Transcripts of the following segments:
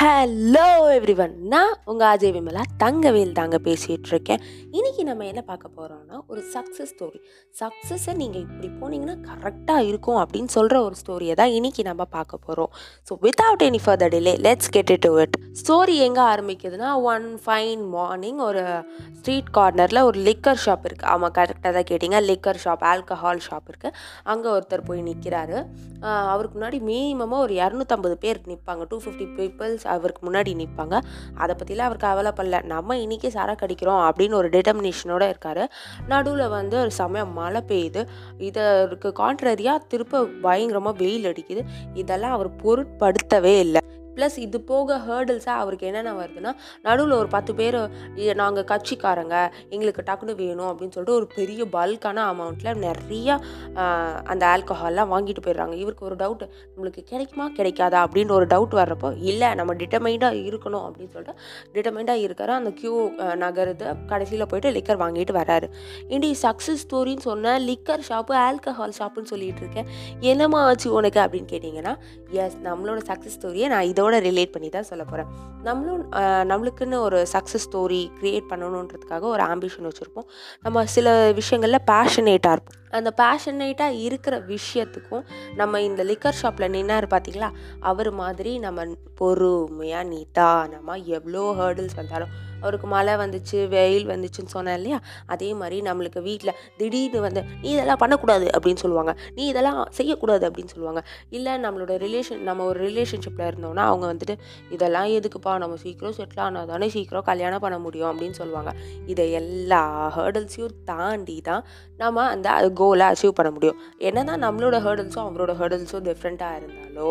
Hello every one நான் உங்கள் அஜய் விமலா. தங்கவேல் தாங்க பேசிகிட்டு இருக்கேன். இன்றைக்கி நம்ம என்ன பார்க்க போகிறோம்னா ஒரு சக்ஸஸ் ஸ்டோரி சக்ஸஸை நீங்கள் இப்படி போனீங்கன்னா கரெக்டாக இருக்கும் அப்படின்னு சொல்கிற ஒரு ஸ்டோரியை தான் இன்றைக்கி நம்ம பார்க்க போகிறோம் so without any further delay let's get it to it story எங்கே ஆரம்பிக்குதுன்னா ஒன் ஃபைன் மார்னிங் ஒரு ஸ்ட்ரீட் கார்னரில் ஒரு லிக்கர் ஷாப் இருக்குது ஆமாம் கரெக்டாக தான் கேட்டிங்க. லிக்கர் ஷாப் ஆல்கஹால் ஷாப் இருக்குது அங்கே ஒருத்தர் போய் நிற்கிறாரு அவருக்கு முன்னாடி மினிமமாக ஒரு இரநூத்தம்பது பேர் நிற்பாங்க டூ ஃபிஃப்டி பீப்புள்ஸ் அவருக்கு முன்னாடி நிற்பாங்க அதை பற்றிலாம் அவர் கவலைப்படல. நம்ம இன்றைக்கி சரக்கு அடிக்கிறோம் அப்படின்னு ஒரு டிட்டர்மினேஷனோடு இருக்கார். நடுவில் வந்து ஒரு சமயம் மழை பெய்யுது. இதற்கு கான்ட்ரரியாக திருப்ப பயங்கரமாக வெயில் அடிக்குது. இதெல்லாம் அவர் பொருட்படுத்தவே இல்லை. ப்ளஸ் இது போக ஹேர்டில்ஸாக அவருக்கு என்னென்ன வருதுன்னா நடுவில் ஒரு பத்து பேர் நாங்கள் கட்சிக்காரங்க எங்களுக்கு டக்குனு வேணும் அப்படின்னு சொல்லிட்டு ஒரு பெரிய பல்கான அமௌண்ட்டில் நிறையா அந்த ஆல்கஹால்லாம் வாங்கிட்டு போயிடுறாங்க. இவருக்கு ஒரு டவுட் நம்மளுக்கு கிடைக்குமா கிடைக்காதா? அப்படின்னு ஒரு டவுட் வர்றப்போ இல்லை நம்ம டிட்டர்மைண்டாக இருக்கணும் அப்படின்னு சொல்லிட்டு டிட்டர்மைண்டாக இருக்கிற அந்த க்யூ நகருது. கடைசியில் போயிட்டு லிக்கர் வாங்கிட்டு வராரு இண்டி சக்ஸஸ் ஸ்டோரின்னு சொன்ன லிக்கர் ஷாப்பு ஆல்கஹால் ஷாப்புன்னு சொல்லிட்டு இருக்கேன். என்னம்மா ஆச்சு உனக்கு? அப்படின்னு கேட்டிங்கன்னா எஸ் நம்மளோட சக்ஸஸ் ஸ்டோரியை நான் இதோட ரிலேட் பண்ணி தான் சொல்ல போகிறேன் நம்மளும் நம்மளுக்குன்னு ஒரு சக்ஸஸ் ஸ்டோரி க்ரியேட் பண்ணணுன்றதுக்காக ஒரு ஆம்பிஷன் வச்சுருப்போம். நம்ம சில விஷயங்களில் பேஷனேட்டாக இருப்போம். அந்த பேஷனேட்டாக இருக்கிற விஷயத்துக்கும் நம்ம இந்த லிக்கர் ஷாப்பில் நின்னார் பார்த்தீங்களா அவர் மாதிரி நம்ம பொறுமையாக நிதானமாக எவ்வளோ ஹேர்டில்ஸ் வந்தாலும் அவருக்கு மழை வந்துச்சு வெயில் வந்துச்சுன்னு சொன்னேன் இல்லையா? அதே மாதிரி நம்மளுக்கு வீட்டில் திடீர்னு வந்து நீ இதெல்லாம் பண்ணக்கூடாது அப்படின்னு சொல்லுவாங்க. நீ இதெல்லாம் செய்யக்கூடாது அப்படின்னு சொல்லுவாங்க. இல்லை நம்மளோட ரிலேஷன் நம்ம ஒரு ரிலேஷன்ஷிப்பில் இருந்தோம்னா அவங்க வந்துட்டு இதெல்லாம் எதுக்குப்பா? நம்ம சீக்கிரம் செட்டில் ஆனால் தானே சீக்கிரம் கல்யாணம் பண்ண முடியும் அப்படின்னு சொல்லுவாங்க. இதை எல்லா ஹேர்டல்ஸையும் தாண்டி தான் நம்ம அந்த கோ கோலை அச்சீவ் பண்ண முடியும். என்ன தான் நம்மளோட ஹேர்டல்ஸும் அவரோட ஹேர்டல்ஸும் டிஃப்ரெண்ட்டாக இருந்தாலோ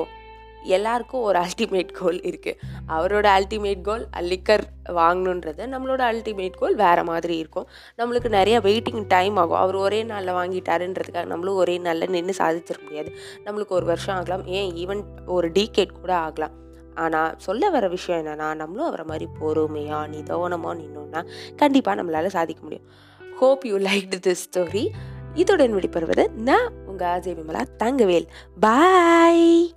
எல்லாருக்கும் ஒரு அல்டிமேட் கோல் இருக்குது அவரோட அல்டிமேட் கோல் லிக்கர் வாங்கணுன்றது நம்மளோட அல்டிமேட் கோல் வேறு மாதிரி இருக்கும். நம்மளுக்கு நிறைய வெயிட்டிங் டைம் ஆகும். அவர் ஒரே நாளில் வாங்கிட்டாருன்றதுக்காக நம்மளும் ஒரே நாளில் நின்று சாதிச்சிட முடியாது. நம்மளுக்கு ஒரு வருஷம் ஆகலாம். ஏன்? ஈவன் ஒரு டீகேட் கூட ஆகலாம். ஆனால் சொல்ல வர விஷயம் என்னென்னா நம்மளும் அவரை மாதிரி பொறுமையாக நிதானமாக நின்னோன்னா கண்டிப்பாக நம்மளால் சாதிக்க முடியும். Hope you like this story இதுடன் விடைபெறுவது நான் உங்கள் அஜய் விமலா தங்கவேல். பாய்